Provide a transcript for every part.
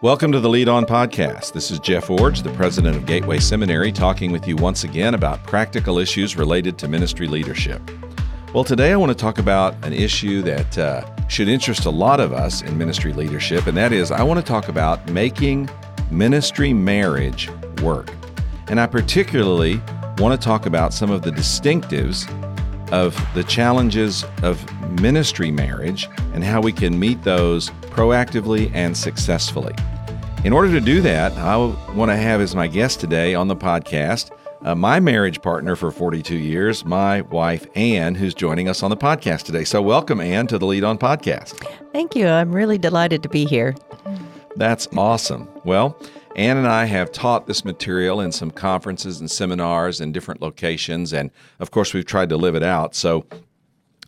Welcome to the Lead On Podcast. This is Jeff Iorg, the president of Gateway Seminary, talking with you once again about practical issues related to ministry leadership. Well, today I want to talk about an issue that uh, should interest a lot of us in ministry leadership, and that is I want to talk about making ministry marriage work. And I particularly want to talk about some of the distinctives of the challenges of ministry marriage and how we can meet those proactively and successfully. In order to do that, I want to have as my guest today on the podcast uh, my marriage partner for 42 years, my wife, Ann, who's joining us on the podcast today. So, welcome, Ann, to the Lead On podcast. Thank you. I'm really delighted to be here. That's awesome. Well, Ann and I have taught this material in some conferences and seminars in different locations, and of course, we've tried to live it out. So,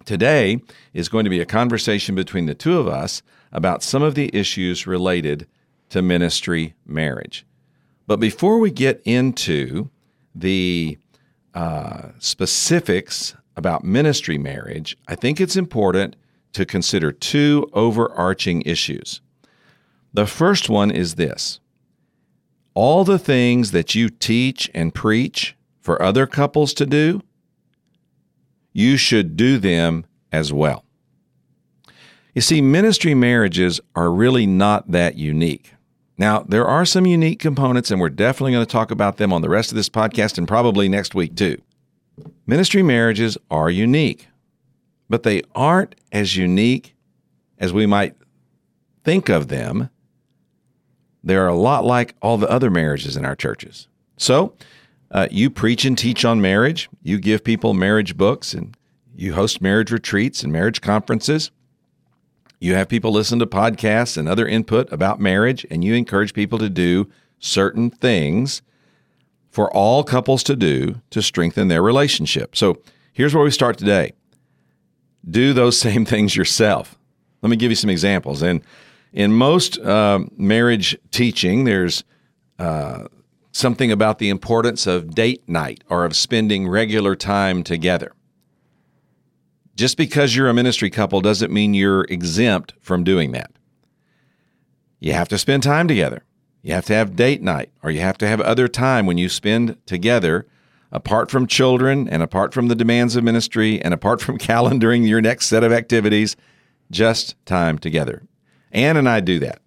today is going to be a conversation between the two of us about some of the issues related to ministry marriage. But before we get into the uh, specifics about ministry marriage, I think it's important to consider two overarching issues. The first one is this all the things that you teach and preach for other couples to do, you should do them as well. You see, ministry marriages are really not that unique. Now, there are some unique components, and we're definitely going to talk about them on the rest of this podcast and probably next week too. Ministry marriages are unique, but they aren't as unique as we might think of them. They're a lot like all the other marriages in our churches. So, uh, you preach and teach on marriage, you give people marriage books, and you host marriage retreats and marriage conferences. You have people listen to podcasts and other input about marriage, and you encourage people to do certain things for all couples to do to strengthen their relationship. So here's where we start today do those same things yourself. Let me give you some examples. And in most uh, marriage teaching, there's uh, something about the importance of date night or of spending regular time together. Just because you're a ministry couple doesn't mean you're exempt from doing that. You have to spend time together. You have to have date night, or you have to have other time when you spend together, apart from children and apart from the demands of ministry and apart from calendaring your next set of activities, just time together. Ann and I do that.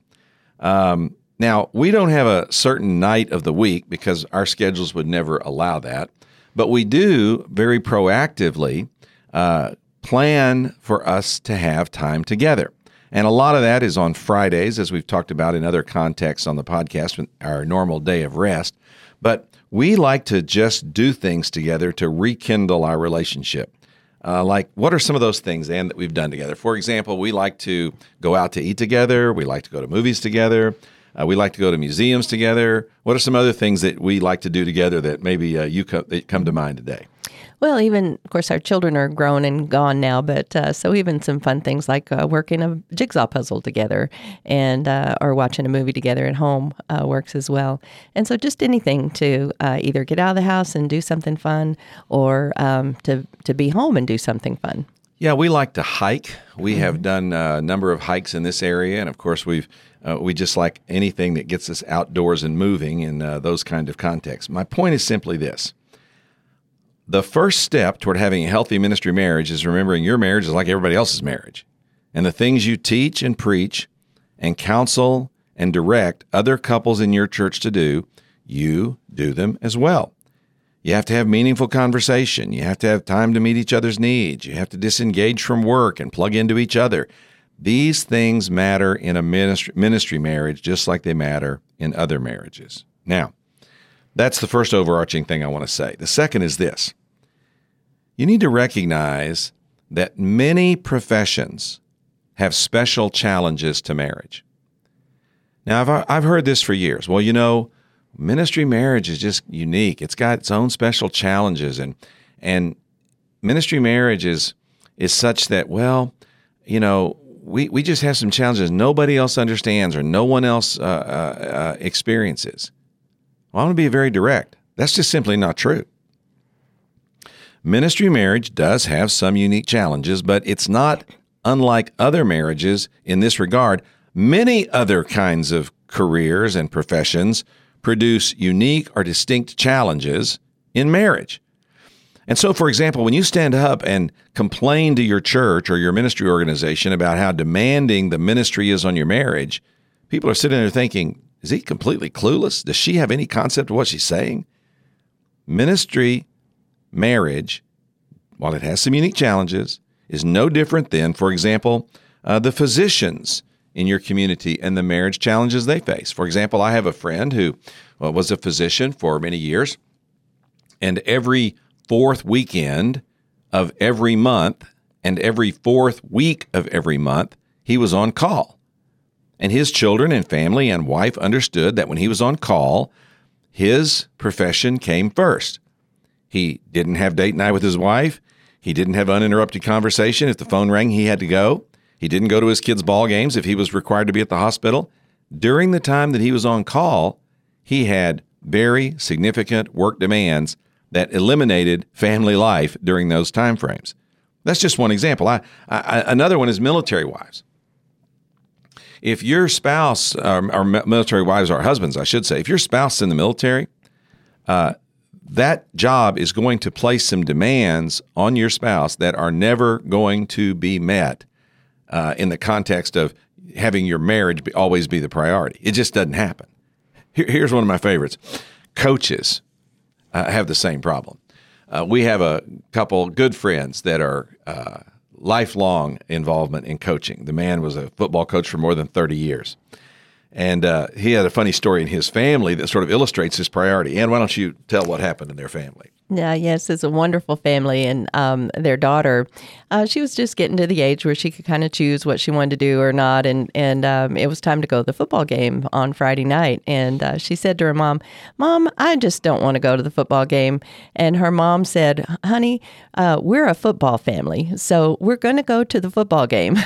Um, now, we don't have a certain night of the week because our schedules would never allow that, but we do very proactively uh, plan for us to have time together. And a lot of that is on Fridays, as we've talked about in other contexts on the podcast, our normal day of rest. But we like to just do things together to rekindle our relationship. Uh, like, what are some of those things, Ann, that we've done together? For example, we like to go out to eat together. We like to go to movies together. Uh, we like to go to museums together. What are some other things that we like to do together that maybe uh, you co- that come to mind today? Well, even of course, our children are grown and gone now, but uh, so even some fun things like uh, working a jigsaw puzzle together, and uh, or watching a movie together at home uh, works as well. And so, just anything to uh, either get out of the house and do something fun, or um, to to be home and do something fun. Yeah, we like to hike. We mm-hmm. have done a number of hikes in this area, and of course, we've uh, we just like anything that gets us outdoors and moving in uh, those kind of contexts. My point is simply this the first step toward having a healthy ministry marriage is remembering your marriage is like everybody else's marriage. And the things you teach and preach and counsel and direct other couples in your church to do, you do them as well. You have to have meaningful conversation. You have to have time to meet each other's needs. You have to disengage from work and plug into each other. These things matter in a ministry, ministry marriage just like they matter in other marriages. Now, that's the first overarching thing I want to say. The second is this you need to recognize that many professions have special challenges to marriage. Now, I've, I've heard this for years. Well, you know, ministry marriage is just unique. It's got its own special challenges, and and ministry marriage is is such that well, you know, we we just have some challenges nobody else understands or no one else uh, uh, uh, experiences. Well, I'm going to be very direct. That's just simply not true. Ministry marriage does have some unique challenges, but it's not unlike other marriages in this regard. Many other kinds of careers and professions produce unique or distinct challenges in marriage. And so, for example, when you stand up and complain to your church or your ministry organization about how demanding the ministry is on your marriage, people are sitting there thinking, is he completely clueless? Does she have any concept of what she's saying? Ministry, marriage, while it has some unique challenges, is no different than, for example, uh, the physicians in your community and the marriage challenges they face. For example, I have a friend who well, was a physician for many years, and every fourth weekend of every month and every fourth week of every month, he was on call. And his children and family and wife understood that when he was on call, his profession came first. He didn't have date night with his wife. He didn't have uninterrupted conversation. If the phone rang, he had to go. He didn't go to his kids' ball games if he was required to be at the hospital. During the time that he was on call, he had very significant work demands that eliminated family life during those time frames. That's just one example. I, I, another one is military wives. If your spouse, or, or, military wives, or husbands, I should say, if your spouse is in the military, uh, that job is going to place some demands on your spouse that are never going to be met uh, in the context of having your marriage be, always be the priority. It just doesn't happen. Here, here's one of my favorites coaches uh, have the same problem. Uh, we have a couple good friends that are uh, lifelong involvement in coaching. The man was a football coach for more than 30 years. And uh, he had a funny story in his family that sort of illustrates his priority. And why don't you tell what happened in their family? Yeah, yes, it's a wonderful family, and um, their daughter, uh, she was just getting to the age where she could kind of choose what she wanted to do or not, and and um, it was time to go to the football game on Friday night, and uh, she said to her mom, "Mom, I just don't want to go to the football game," and her mom said, "Honey, uh, we're a football family, so we're going to go to the football game,"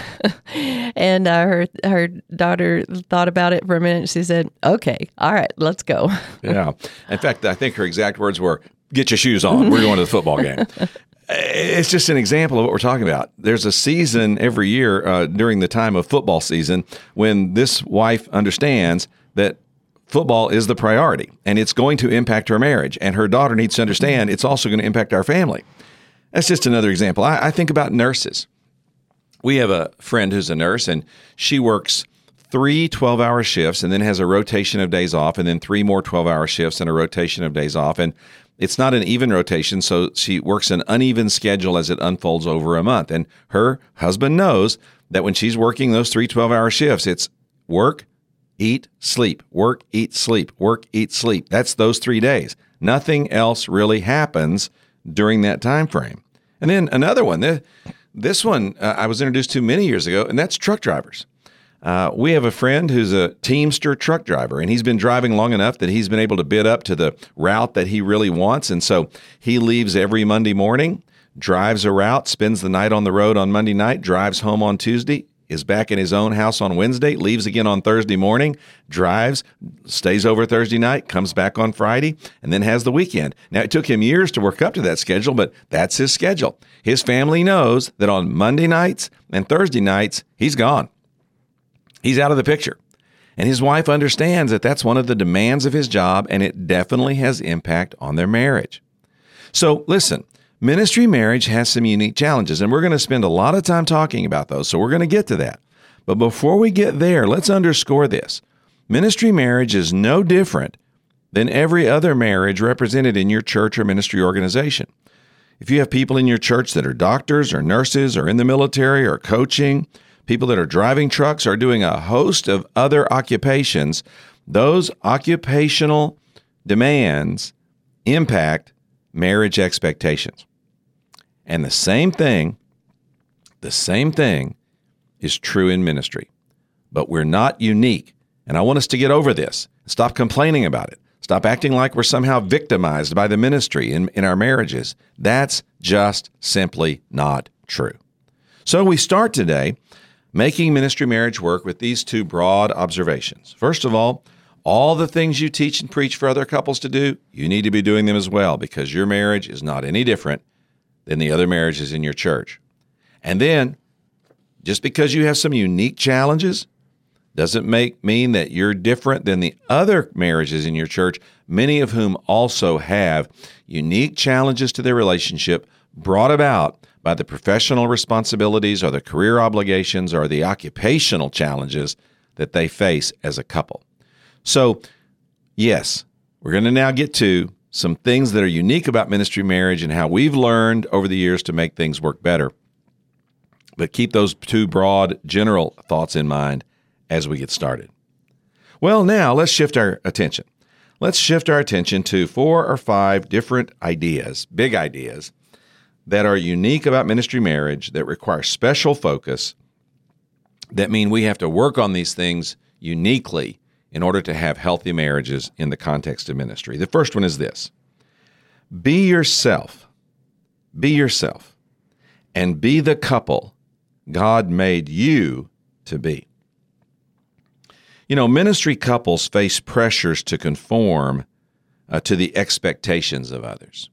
and uh, her her daughter thought about it for a minute. She said, "Okay, all right, let's go." yeah, in fact, I think her exact words were, get your shoes on. We're going to the football game. it's just an example of what we're talking about. There's a season every year uh, during the time of football season when this wife understands that football is the priority and it's going to impact her marriage. And her daughter needs to understand it's also going to impact our family. That's just another example. I, I think about nurses. We have a friend who's a nurse and she works three 12 hour shifts and then has a rotation of days off and then three more 12 hour shifts and a rotation of days off. And it's not an even rotation, so she works an uneven schedule as it unfolds over a month. And her husband knows that when she's working those three 12 hour shifts, it's work, eat, sleep, work, eat, sleep, work, eat, sleep. That's those three days. Nothing else really happens during that time frame. And then another one, this one uh, I was introduced to many years ago, and that's truck drivers. Uh, we have a friend who's a Teamster truck driver, and he's been driving long enough that he's been able to bid up to the route that he really wants. And so he leaves every Monday morning, drives a route, spends the night on the road on Monday night, drives home on Tuesday, is back in his own house on Wednesday, leaves again on Thursday morning, drives, stays over Thursday night, comes back on Friday, and then has the weekend. Now, it took him years to work up to that schedule, but that's his schedule. His family knows that on Monday nights and Thursday nights, he's gone. He's out of the picture. And his wife understands that that's one of the demands of his job, and it definitely has impact on their marriage. So, listen, ministry marriage has some unique challenges, and we're going to spend a lot of time talking about those. So, we're going to get to that. But before we get there, let's underscore this ministry marriage is no different than every other marriage represented in your church or ministry organization. If you have people in your church that are doctors or nurses or in the military or coaching, people that are driving trucks are doing a host of other occupations. Those occupational demands impact marriage expectations. And the same thing, the same thing is true in ministry. But we're not unique. And I want us to get over this. Stop complaining about it. Stop acting like we're somehow victimized by the ministry in, in our marriages. That's just simply not true. So we start today making ministry marriage work with these two broad observations. First of all, all the things you teach and preach for other couples to do, you need to be doing them as well because your marriage is not any different than the other marriages in your church. And then, just because you have some unique challenges Doesn't make mean that you're different than the other marriages in your church, many of whom also have unique challenges to their relationship brought about by the professional responsibilities or the career obligations or the occupational challenges that they face as a couple. So, yes, we're going to now get to some things that are unique about ministry marriage and how we've learned over the years to make things work better. But keep those two broad general thoughts in mind as we get started. Well, now let's shift our attention. Let's shift our attention to four or five different ideas, big ideas, that are unique about ministry marriage that require special focus, that mean we have to work on these things uniquely in order to have healthy marriages in the context of ministry. The first one is this be yourself. Be yourself. And be the couple God made you to be. You know, ministry couples face pressures to conform uh, to the expectations of others.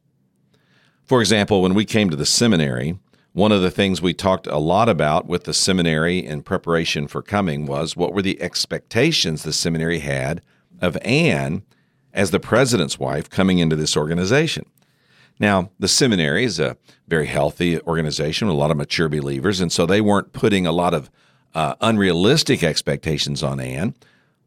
For example, when we came to the seminary, one of the things we talked a lot about with the seminary in preparation for coming was what were the expectations the seminary had of Ann as the president's wife coming into this organization. Now, the seminary is a very healthy organization with a lot of mature believers, and so they weren't putting a lot of uh, unrealistic expectations on Ann.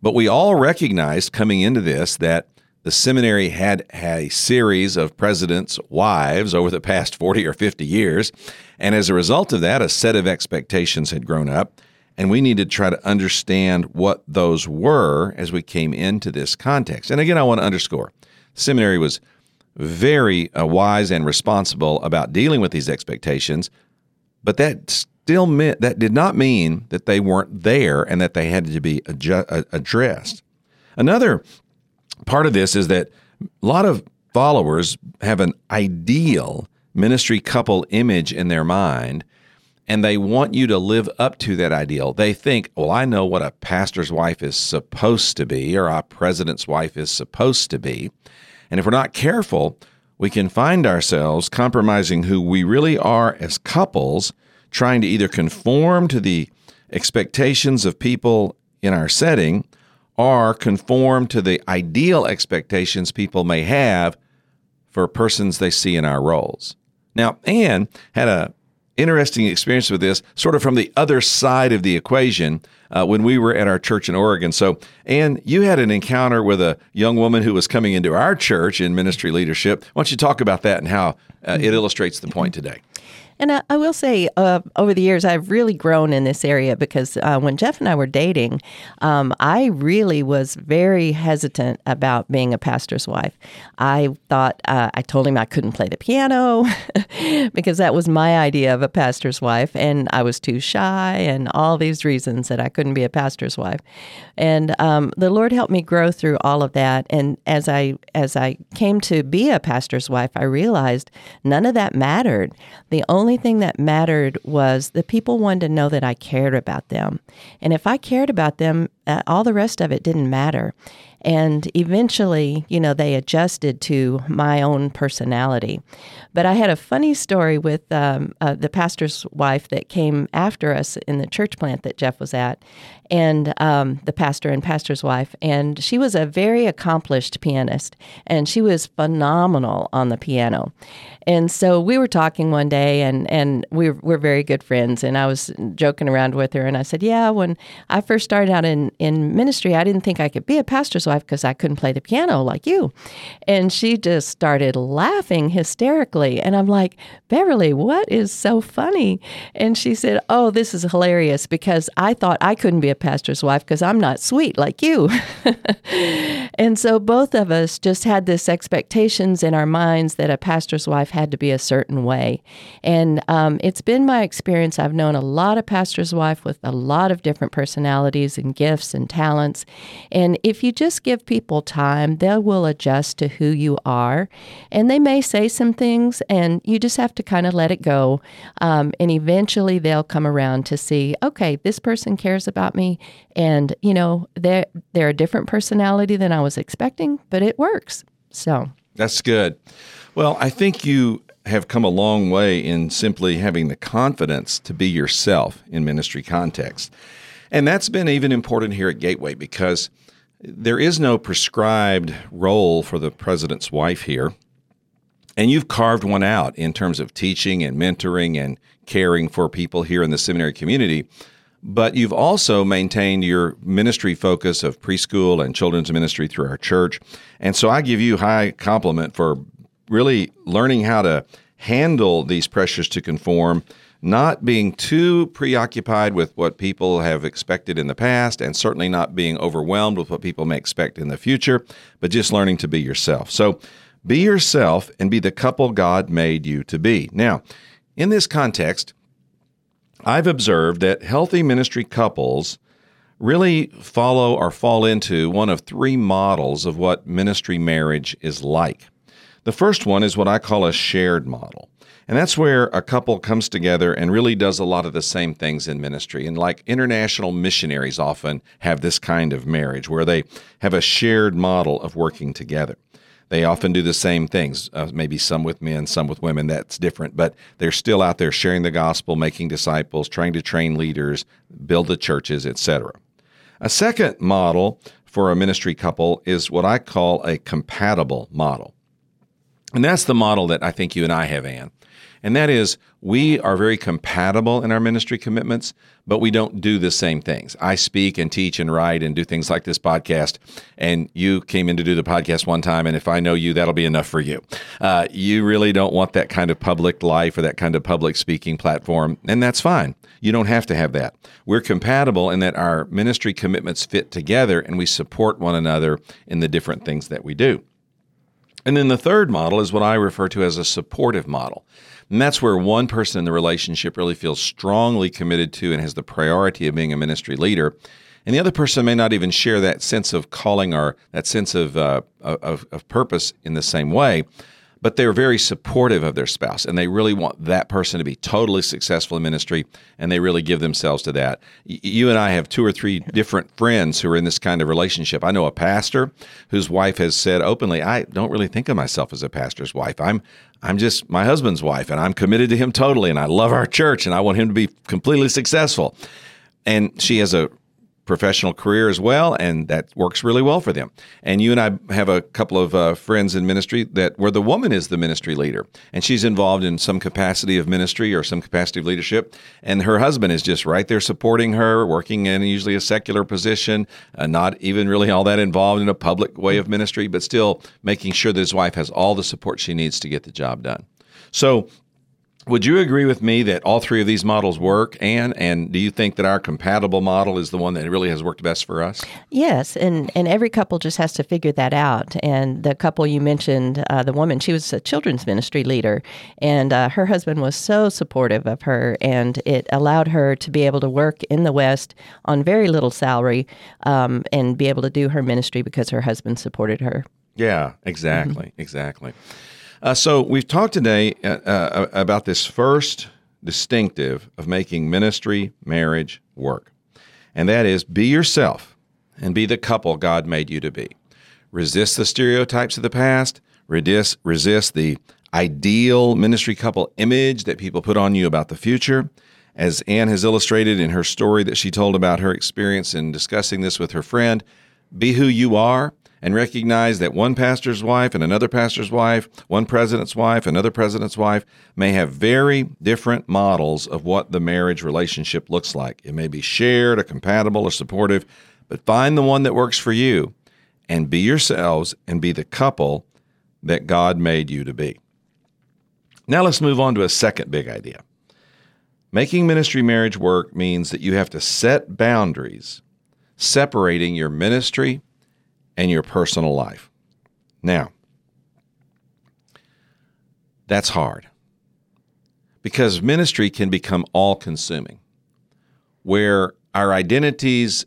But we all recognized coming into this that the seminary had, had a series of presidents' wives over the past 40 or 50 years. And as a result of that, a set of expectations had grown up. And we needed to try to understand what those were as we came into this context. And again, I want to underscore the seminary was very uh, wise and responsible about dealing with these expectations, but that still meant that did not mean that they weren't there and that they had to be adju- addressed. Another part of this is that a lot of followers have an ideal ministry couple image in their mind and they want you to live up to that ideal. They think, well, I know what a pastor's wife is supposed to be or a president's wife is supposed to be. And if we're not careful, we can find ourselves compromising who we really are as couples, trying to either conform to the expectations of people in our setting or conform to the ideal expectations people may have for persons they see in our roles. Now, Ann had a interesting experience with this, sort of from the other side of the equation, uh, when we were at our church in Oregon. So, Ann, you had an encounter with a young woman who was coming into our church in ministry leadership. Why don't you talk about that and how uh, it illustrates the point today? And I, I will say, uh, over the years, I've really grown in this area because uh, when Jeff and I were dating, um, I really was very hesitant about being a pastor's wife. I thought, uh, I told him I couldn't play the piano because that was my idea of a pastor's wife, and I was too shy, and all these reasons that I couldn't be a pastor's wife. And um, the Lord helped me grow through all of that. And as I as I came to be a pastor's wife, I realized none of that mattered. The only only thing that mattered was the people wanted to know that I cared about them. And if I cared about them, uh, all the rest of it didn't matter. And eventually, you know, they adjusted to my own personality. But I had a funny story with um, uh, the pastor's wife that came after us in the church plant that Jeff was at, and um, the pastor and pastor's wife. And she was a very accomplished pianist, and she was phenomenal on the piano. And so we were talking one day, and, and we were, we're very good friends. And I was joking around with her, and I said, Yeah, when I first started out in, in ministry, I didn't think I could be a pastor's wife because I couldn't play the piano like you. And she just started laughing hysterically. And I'm like, Beverly, what is so funny? And she said, Oh, this is hilarious because I thought I couldn't be a pastor's wife because I'm not sweet like you. and so both of us just had this expectations in our minds that a pastor's wife had to be a certain way. And um, it's been my experience. I've known a lot of pastor's wife with a lot of different personalities and gifts and talents. And if you just give people time, they will adjust to who you are. And they may say some things, and you just have to kind of let it go. Um, and eventually they'll come around to see, okay, this person cares about me. And, you know, they're, they're a different personality than I was expecting, but it works. So that's good. Well, I think you have come a long way in simply having the confidence to be yourself in ministry context. And that's been even important here at Gateway because there is no prescribed role for the president's wife here. And you've carved one out in terms of teaching and mentoring and caring for people here in the seminary community. But you've also maintained your ministry focus of preschool and children's ministry through our church. And so I give you high compliment for really learning how to handle these pressures to conform, not being too preoccupied with what people have expected in the past, and certainly not being overwhelmed with what people may expect in the future, but just learning to be yourself. So be yourself and be the couple God made you to be. Now, in this context, I've observed that healthy ministry couples really follow or fall into one of three models of what ministry marriage is like. The first one is what I call a shared model. And that's where a couple comes together and really does a lot of the same things in ministry. And like international missionaries often have this kind of marriage where they have a shared model of working together. They often do the same things, uh, maybe some with men, some with women. That's different, but they're still out there sharing the gospel, making disciples, trying to train leaders, build the churches, etc. A second model for a ministry couple is what I call a compatible model. And that's the model that I think you and I have, Ann. And that is, we are very compatible in our ministry commitments, but we don't do the same things. I speak and teach and write and do things like this podcast, and you came in to do the podcast one time, and if I know you, that'll be enough for you. Uh, you really don't want that kind of public life or that kind of public speaking platform, and that's fine. You don't have to have that. We're compatible in that our ministry commitments fit together, and we support one another in the different things that we do. And then the third model is what I refer to as a supportive model. And that's where one person in the relationship really feels strongly committed to and has the priority of being a ministry leader. And the other person may not even share that sense of calling or that sense of, uh, of, of purpose in the same way but they're very supportive of their spouse and they really want that person to be totally successful in ministry and they really give themselves to that. You and I have two or three different friends who are in this kind of relationship. I know a pastor whose wife has said openly, I don't really think of myself as a pastor's wife. I'm I'm just my husband's wife and I'm committed to him totally and I love our church and I want him to be completely successful. And she has a professional career as well, and that works really well for them. And you and I have a couple of uh, friends in ministry that where the woman is the ministry leader, and she's involved in some capacity of ministry or some capacity of leadership, and her husband is just right there supporting her, working in usually a secular position, uh, not even really all that involved in a public way of ministry, but still making sure that his wife has all the support she needs to get the job done. So would you agree with me that all three of these models work, Ann? And do you think that our compatible model is the one that really has worked best for us? Yes, and and every couple just has to figure that out. And the couple you mentioned, uh, the woman, she was a children's ministry leader, and uh, her husband was so supportive of her, and it allowed her to be able to work in the West on very little salary, um, and be able to do her ministry because her husband supported her. Yeah, exactly, mm-hmm. exactly. Uh, so we've talked today uh, uh, about this first distinctive of making ministry, marriage work, and that is be yourself and be the couple God made you to be. Resist the stereotypes of the past. Resist, resist the ideal ministry couple image that people put on you about the future. As Ann has illustrated in her story that she told about her experience in discussing this with her friend, be who you are and recognize that one pastor's wife and another pastor's wife, one president's wife, another president's wife may have very different models of what the marriage relationship looks like. It may be shared or compatible or supportive, but find the one that works for you and be yourselves and be the couple that God made you to be. Now let's move on to a second big idea. Making ministry marriage work means that you have to set boundaries separating your ministry and your personal life. Now, that's hard because ministry can become all consuming, where our identities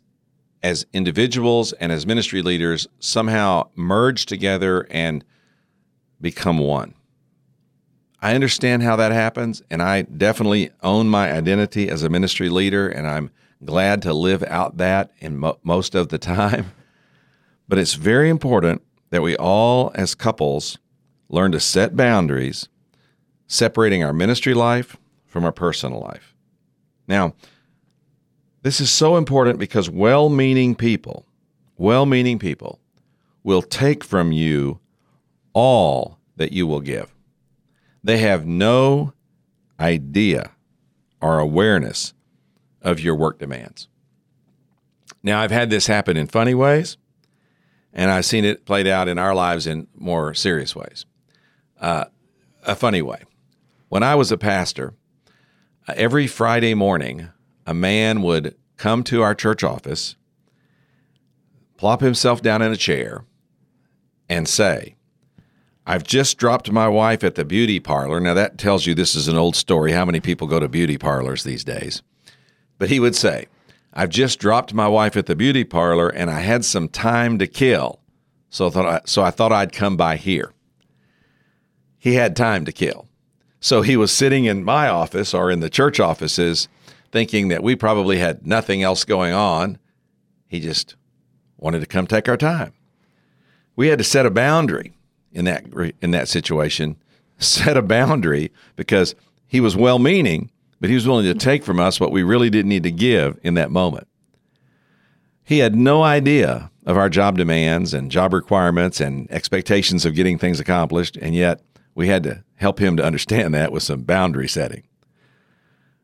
as individuals and as ministry leaders somehow merge together and become one. I understand how that happens, and I definitely own my identity as a ministry leader, and I'm glad to live out that in mo- most of the time. But it's very important that we all, as couples, learn to set boundaries, separating our ministry life from our personal life. Now, This is so important because well meaning people, well meaning people, will take from you all that you will give. They have no idea or awareness of your work demands. Now, I've had this happen in funny ways, and I've seen it played out in our lives in more serious ways. Uh, a funny way. When I was a pastor, uh, every Friday morning, a man would come to our church office, plop himself down in a chair, and say, I've just dropped my wife at the beauty parlor. Now, that tells you this is an old story. How many people go to beauty parlors these days? But he would say, I've just dropped my wife at the beauty parlor and I had some time to kill. So I thought I, so I thought I'd come by here. He had time to kill. So he was sitting in my office or in the church offices thinking that we probably had nothing else going on. He just wanted to come take our time. We had to set a boundary in that in that situation, set a boundary because he was well-meaning, but he was willing to take from us what we really didn't need to give in that moment. He had no idea of our job demands and job requirements and expectations of getting things accomplished, and yet we had to help him to understand that with some boundary setting.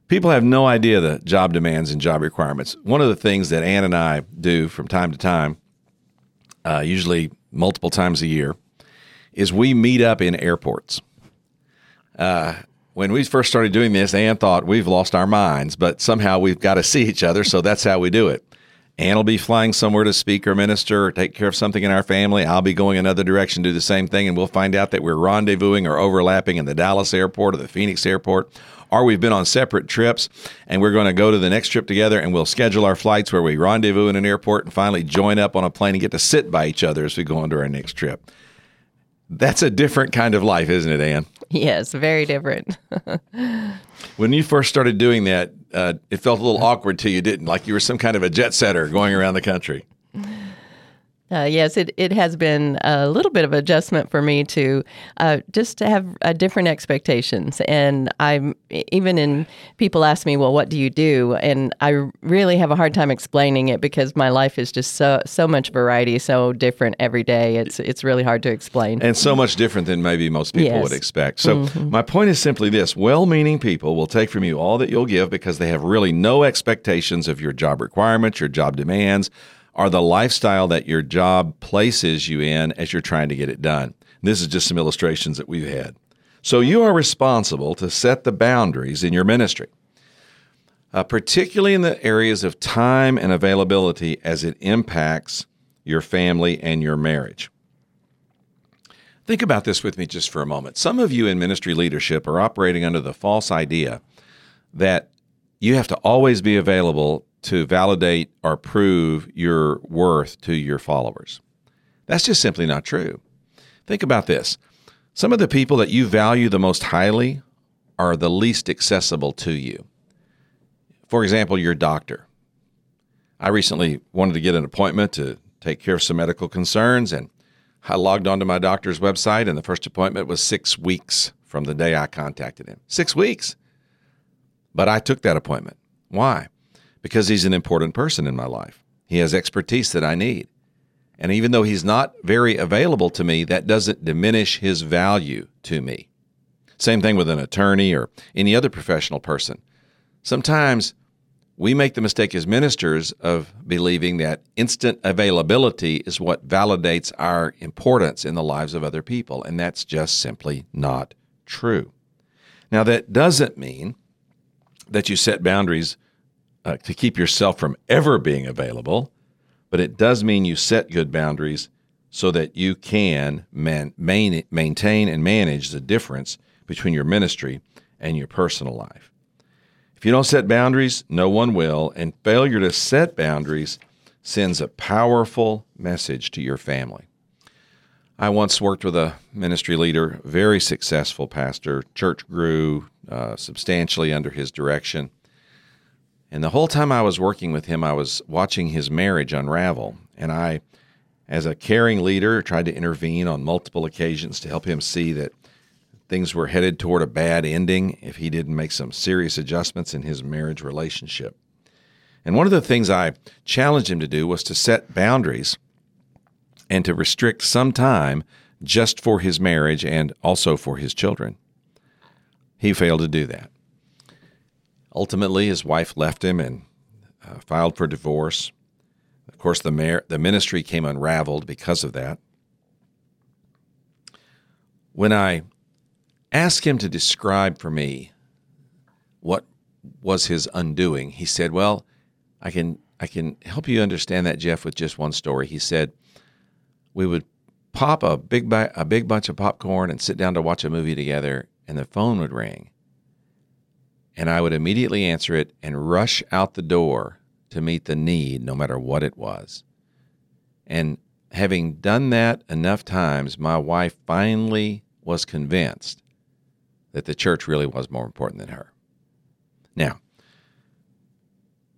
People have no idea the job demands and job requirements. One of the things that Ann and I do from time to time, uh, usually multiple times a year, is we meet up in airports. Uh, when we first started doing this, Ann thought we've lost our minds, but somehow we've got to see each other, so that's how we do it. Ann will be flying somewhere to speak or minister or take care of something in our family. I'll be going another direction do the same thing, and we'll find out that we're rendezvousing or overlapping in the Dallas airport or the Phoenix airport, or we've been on separate trips and we're going to go to the next trip together and we'll schedule our flights where we rendezvous in an airport and finally join up on a plane and get to sit by each other as we go on to our next trip. That's a different kind of life, isn't it, Ann? Yes, very different. when you first started doing that, uh, it felt a little awkward to you, didn't? Like you were some kind of a jet setter going around the country. Uh, yes, it, it has been a little bit of adjustment for me to uh, just to have uh, different expectations. And I'm even in people ask me, well, what do you do? And I really have a hard time explaining it because my life is just so so much variety, so different every day. It's it's really hard to explain. And so much different than maybe most people Yes. would expect. So my point is simply this: well-meaning people will take from you all that you'll give because they have really no expectations of your job requirements, your job demands, or the lifestyle that your job places you in as you're trying to get it done. This is just some illustrations that we've had. So you are responsible to set the boundaries in your ministry. Uh, particularly in the areas of time and availability as it impacts your family and your marriage. Think about this with me just for a moment. Some of you in ministry leadership are operating under the false idea that you have to always be available to validate or prove your worth to your followers. That's just simply not true. Think about this. Some of the people that you value the most highly are the least accessible to you. For example, your doctor. I recently wanted to get an appointment to take care of some medical concerns, and I logged onto my doctor's website, and the first appointment was six weeks from the day I contacted him. Six weeks. But I took that appointment. Why? Because he's an important person in my life. He has expertise that I need. And even though he's not very available to me, that doesn't diminish his value to me. Same thing with an attorney or any other professional person. Sometimes we make the mistake as ministers of believing that instant availability is what validates our importance in the lives of other people, and that's just simply not true. Now, that doesn't mean that you set boundaries uh, to keep yourself from ever being available, but it does mean you set good boundaries so that you can man, main, maintain and manage the difference between your ministry and your personal life. If you don't set boundaries, no one will, and failure to set boundaries sends a powerful message to your family. I once worked with a ministry leader, very successful pastor. Church grew uh, substantially under his direction. And the whole time I was working with him, I was watching his marriage unravel. And I, as a caring leader, tried to intervene on multiple occasions to help him see that things were headed toward a bad ending if he didn't make some serious adjustments in his marriage relationship. And one of the things I challenged him to do was to set boundaries and to restrict some time just for his marriage and also for his children. He failed to do that. Ultimately, his wife left him and uh, filed for divorce. Of course, the, mar- the ministry came unraveled because of that. When I asked him to describe for me what was his undoing, he said, Well, I can, I can help you understand that, Jeff, with just one story. He said, We would pop a big, a big bunch of popcorn and sit down to watch a movie together, and the phone would ring. And I would immediately answer it and rush out the door to meet the need, no matter what it was. And having done that enough times, my wife finally was convinced that the church really was more important than her. Now,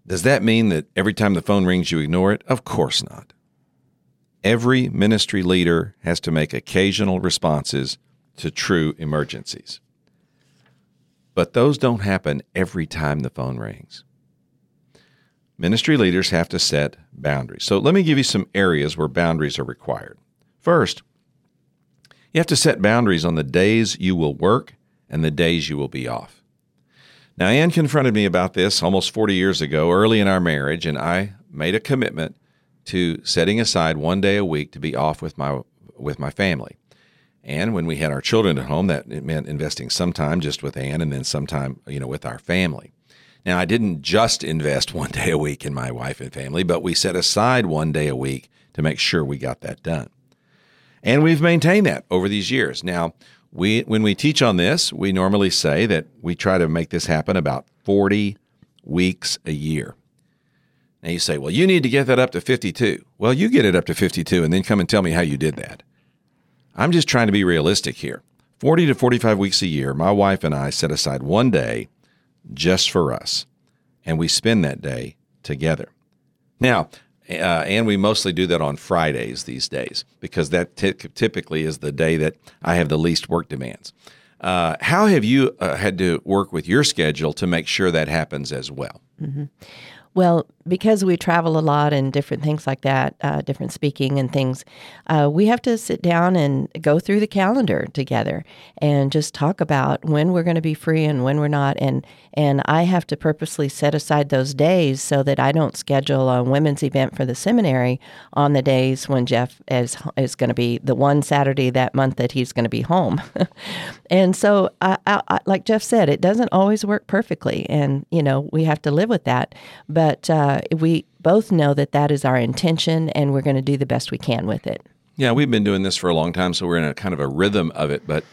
does that mean that every time the phone rings, you ignore it? Of course not. Every ministry leader has to make occasional responses to true emergencies. But those don't happen every time the phone rings. Ministry leaders have to set boundaries. So let me give you some areas where boundaries are required. First, you have to set boundaries on the days you will work and the days you will be off. Now, Ann confronted me about this almost 40 years ago, early in our marriage, and I made a commitment to setting aside one day a week to be off with my with my family. And when we had our children at home, that it meant investing some time just with Ann and then some time, you know, with our family. Now, I didn't just invest one day a week in my wife and family, but we set aside one day a week to make sure we got that done. And we've maintained that over these years. Now, we when we teach on this, we normally say that we try to make this happen about 40 weeks a year. Now you say, well, you need to get that up to 52. Well, you get it up to 52 and then come and tell me how you did that. I'm just trying to be realistic here. 40 to 45 weeks a year, my wife and I set aside one day just for us, and we spend that day together. Now, uh, and we mostly do that on Fridays these days because that t- typically is the day that I have the least work demands. Uh, how have you uh, had to work with your schedule to make sure that happens as well? Mm-hmm. Well, because we travel a lot and different things like that, uh, different speaking and things, uh, we have to sit down and go through the calendar together and just talk about when we're going to be free and when we're not. And and I have to purposely set aside those days so that I don't schedule a women's event for the seminary on the days when Jeff is is going to be the one Saturday that month that he's going to be home. and so, I, I, like Jeff said, it doesn't always work perfectly, and you know we have to live with that. But uh, we both know that that is our intention, and we're going to do the best we can with it. Yeah, we've been doing this for a long time, so we're in a kind of a rhythm of it. But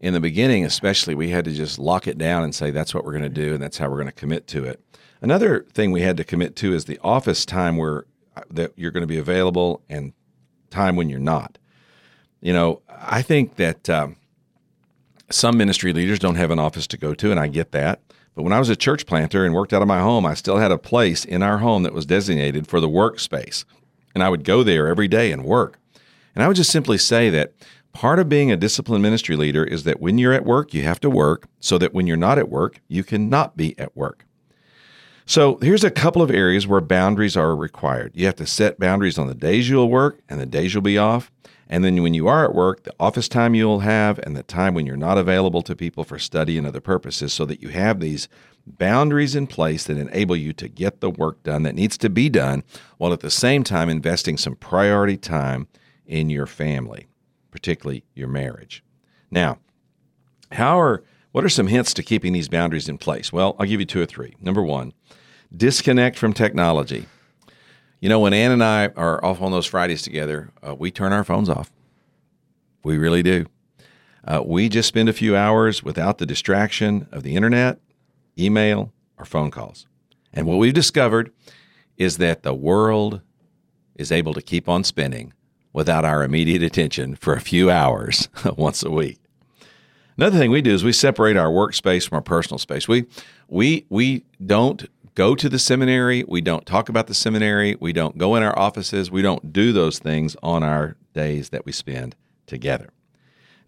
in the beginning, especially, we had to just lock it down and say that's what we're going to do, and that's how we're going to commit to it. Another thing we had to commit to is the office time where uh, that you're going to be available and time when you're not. You know, I think that um, some ministry leaders don't have an office to go to, and I get that. But when I was a church planter and worked out of my home, I still had a place in our home that was designated for the workspace. And I would go there every day and work. And I would just simply say that part of being a disciplined ministry leader is that when you're at work, you have to work so that when you're not at work, you cannot be at work. So here's a couple of areas where boundaries are required. You have to set boundaries on the days you'll work and the days you'll be off. And then when you are at work, the office time you'll have and the time when you're not available to people for study and other purposes, so that you have these boundaries in place that enable you to get the work done that needs to be done while at the same time investing some priority time in your family, particularly your marriage. Now, how are what are some hints to keeping these boundaries in place? Well, I'll give you two or three. Number one, disconnect from technology. You know, when Ann and I are off on those Fridays together, uh, we turn our phones off. We really do. Uh, we just spend a few hours without the distraction of the internet, email, or phone calls. And what we've discovered is that the world is able to keep on spinning without our immediate attention for a few hours once a week. Another thing we do is we separate our workspace from our personal space. We we we don't go to the seminary. We don't talk about the seminary. We don't go in our offices. We don't do those things on our days that we spend together.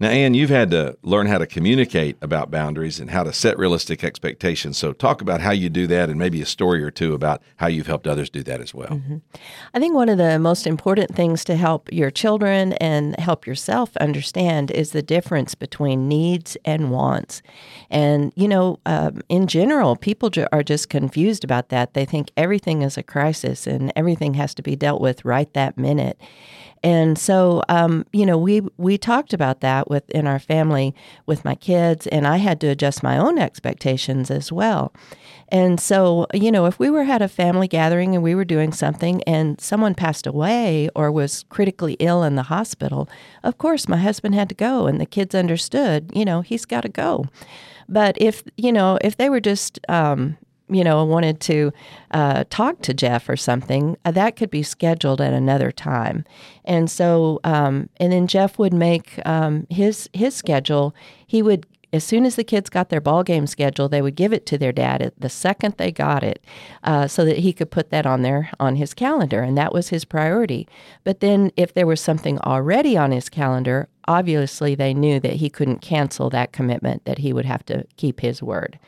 Now, Ann, you've had to learn how to communicate about boundaries and how to set realistic expectations. So, talk about how you do that and maybe a story or two about how you've helped others do that as well. Mm-hmm. I think one of the most important things to help your children and help yourself understand is the difference between needs and wants. And, you know, um, in general, people ju- are just confused about that. They think everything is a crisis and everything has to be dealt with right that minute. And so, um, you know, we we talked about that within our family with my kids, and I had to adjust my own expectations as well. And so, you know, if we were at a family gathering and we were doing something and someone passed away or was critically ill in the hospital, of course, my husband had to go, and the kids understood, you know, he's got to go. But if you know, if they were just um, you know, wanted to uh, talk to Jeff or something, uh, that could be scheduled at another time. And so, um, and then Jeff would make um, his his schedule. He would, as soon as the kids got their ball game schedule, they would give it to their dad the second they got it, uh, so that he could put that on there on his calendar, and that was his priority. But then, if there was something already on his calendar, obviously they knew that he couldn't cancel that commitment; that he would have to keep his word.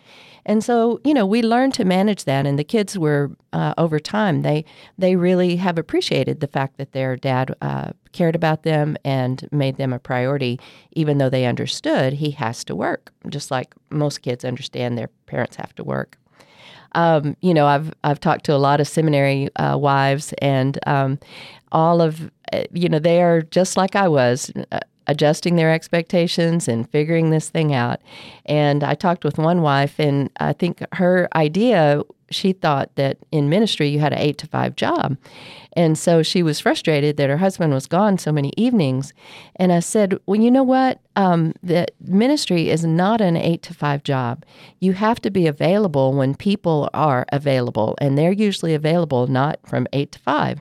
And so, you know, we learned to manage that, and the kids were uh, over time they they really have appreciated the fact that their dad uh, cared about them and made them a priority, even though they understood he has to work, just like most kids understand their parents have to work. Um, you know, I've I've talked to a lot of seminary uh, wives, and um, all of uh, you know they are just like I was, uh, adjusting their expectations and figuring this thing out. And I talked with one wife, and I think her idea she thought that in ministry you had an eight to five job. And so she was frustrated that her husband was gone so many evenings. And I said, Well, you know what? Um, the ministry is not an eight to five job. You have to be available when people are available, and they're usually available not from eight to five.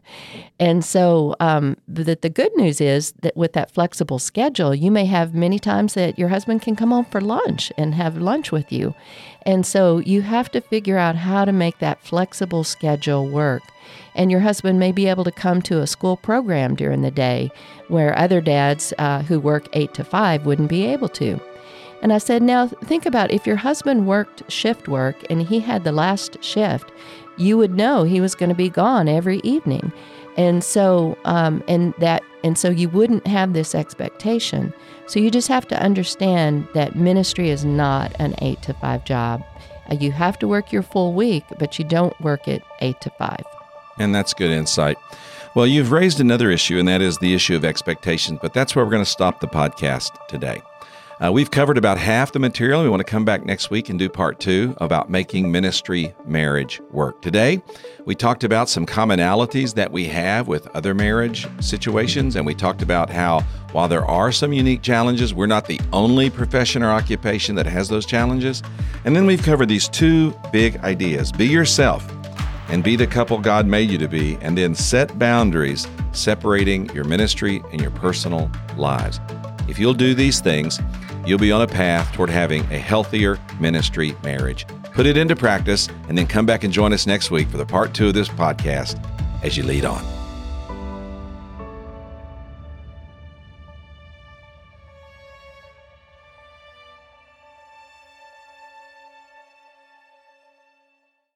And so um, the, the good news is that with that flexible schedule, you may have many times that your husband can come home for lunch and have lunch with you. And so you have to figure out how to make that flexible schedule work. And your husband may be able to come to a school program during the day where other dads uh, who work eight to five wouldn't be able to. And I said, now think about if your husband worked shift work and he had the last shift, you would know he was going to be gone every evening. And so, um, and that, and so you wouldn't have this expectation. So you just have to understand that ministry is not an eight to five job. Uh, you have to work your full week, but you don't work it eight to five. And that's good insight. Well, you've raised another issue, and that is the issue of expectations, but that's where we're going to stop the podcast today. Uh, we've covered about half the material. We want to come back next week and do part two about making ministry marriage work. Today, we talked about some commonalities that we have with other marriage situations, and we talked about how while there are some unique challenges, we're not the only profession or occupation that has those challenges. And then we've covered these two big ideas be yourself and be the couple God made you to be, and then set boundaries separating your ministry and your personal lives. If you'll do these things, you'll be on a path toward having a healthier ministry marriage. Put it into practice and then come back and join us next week for the part two of this podcast as you lead on.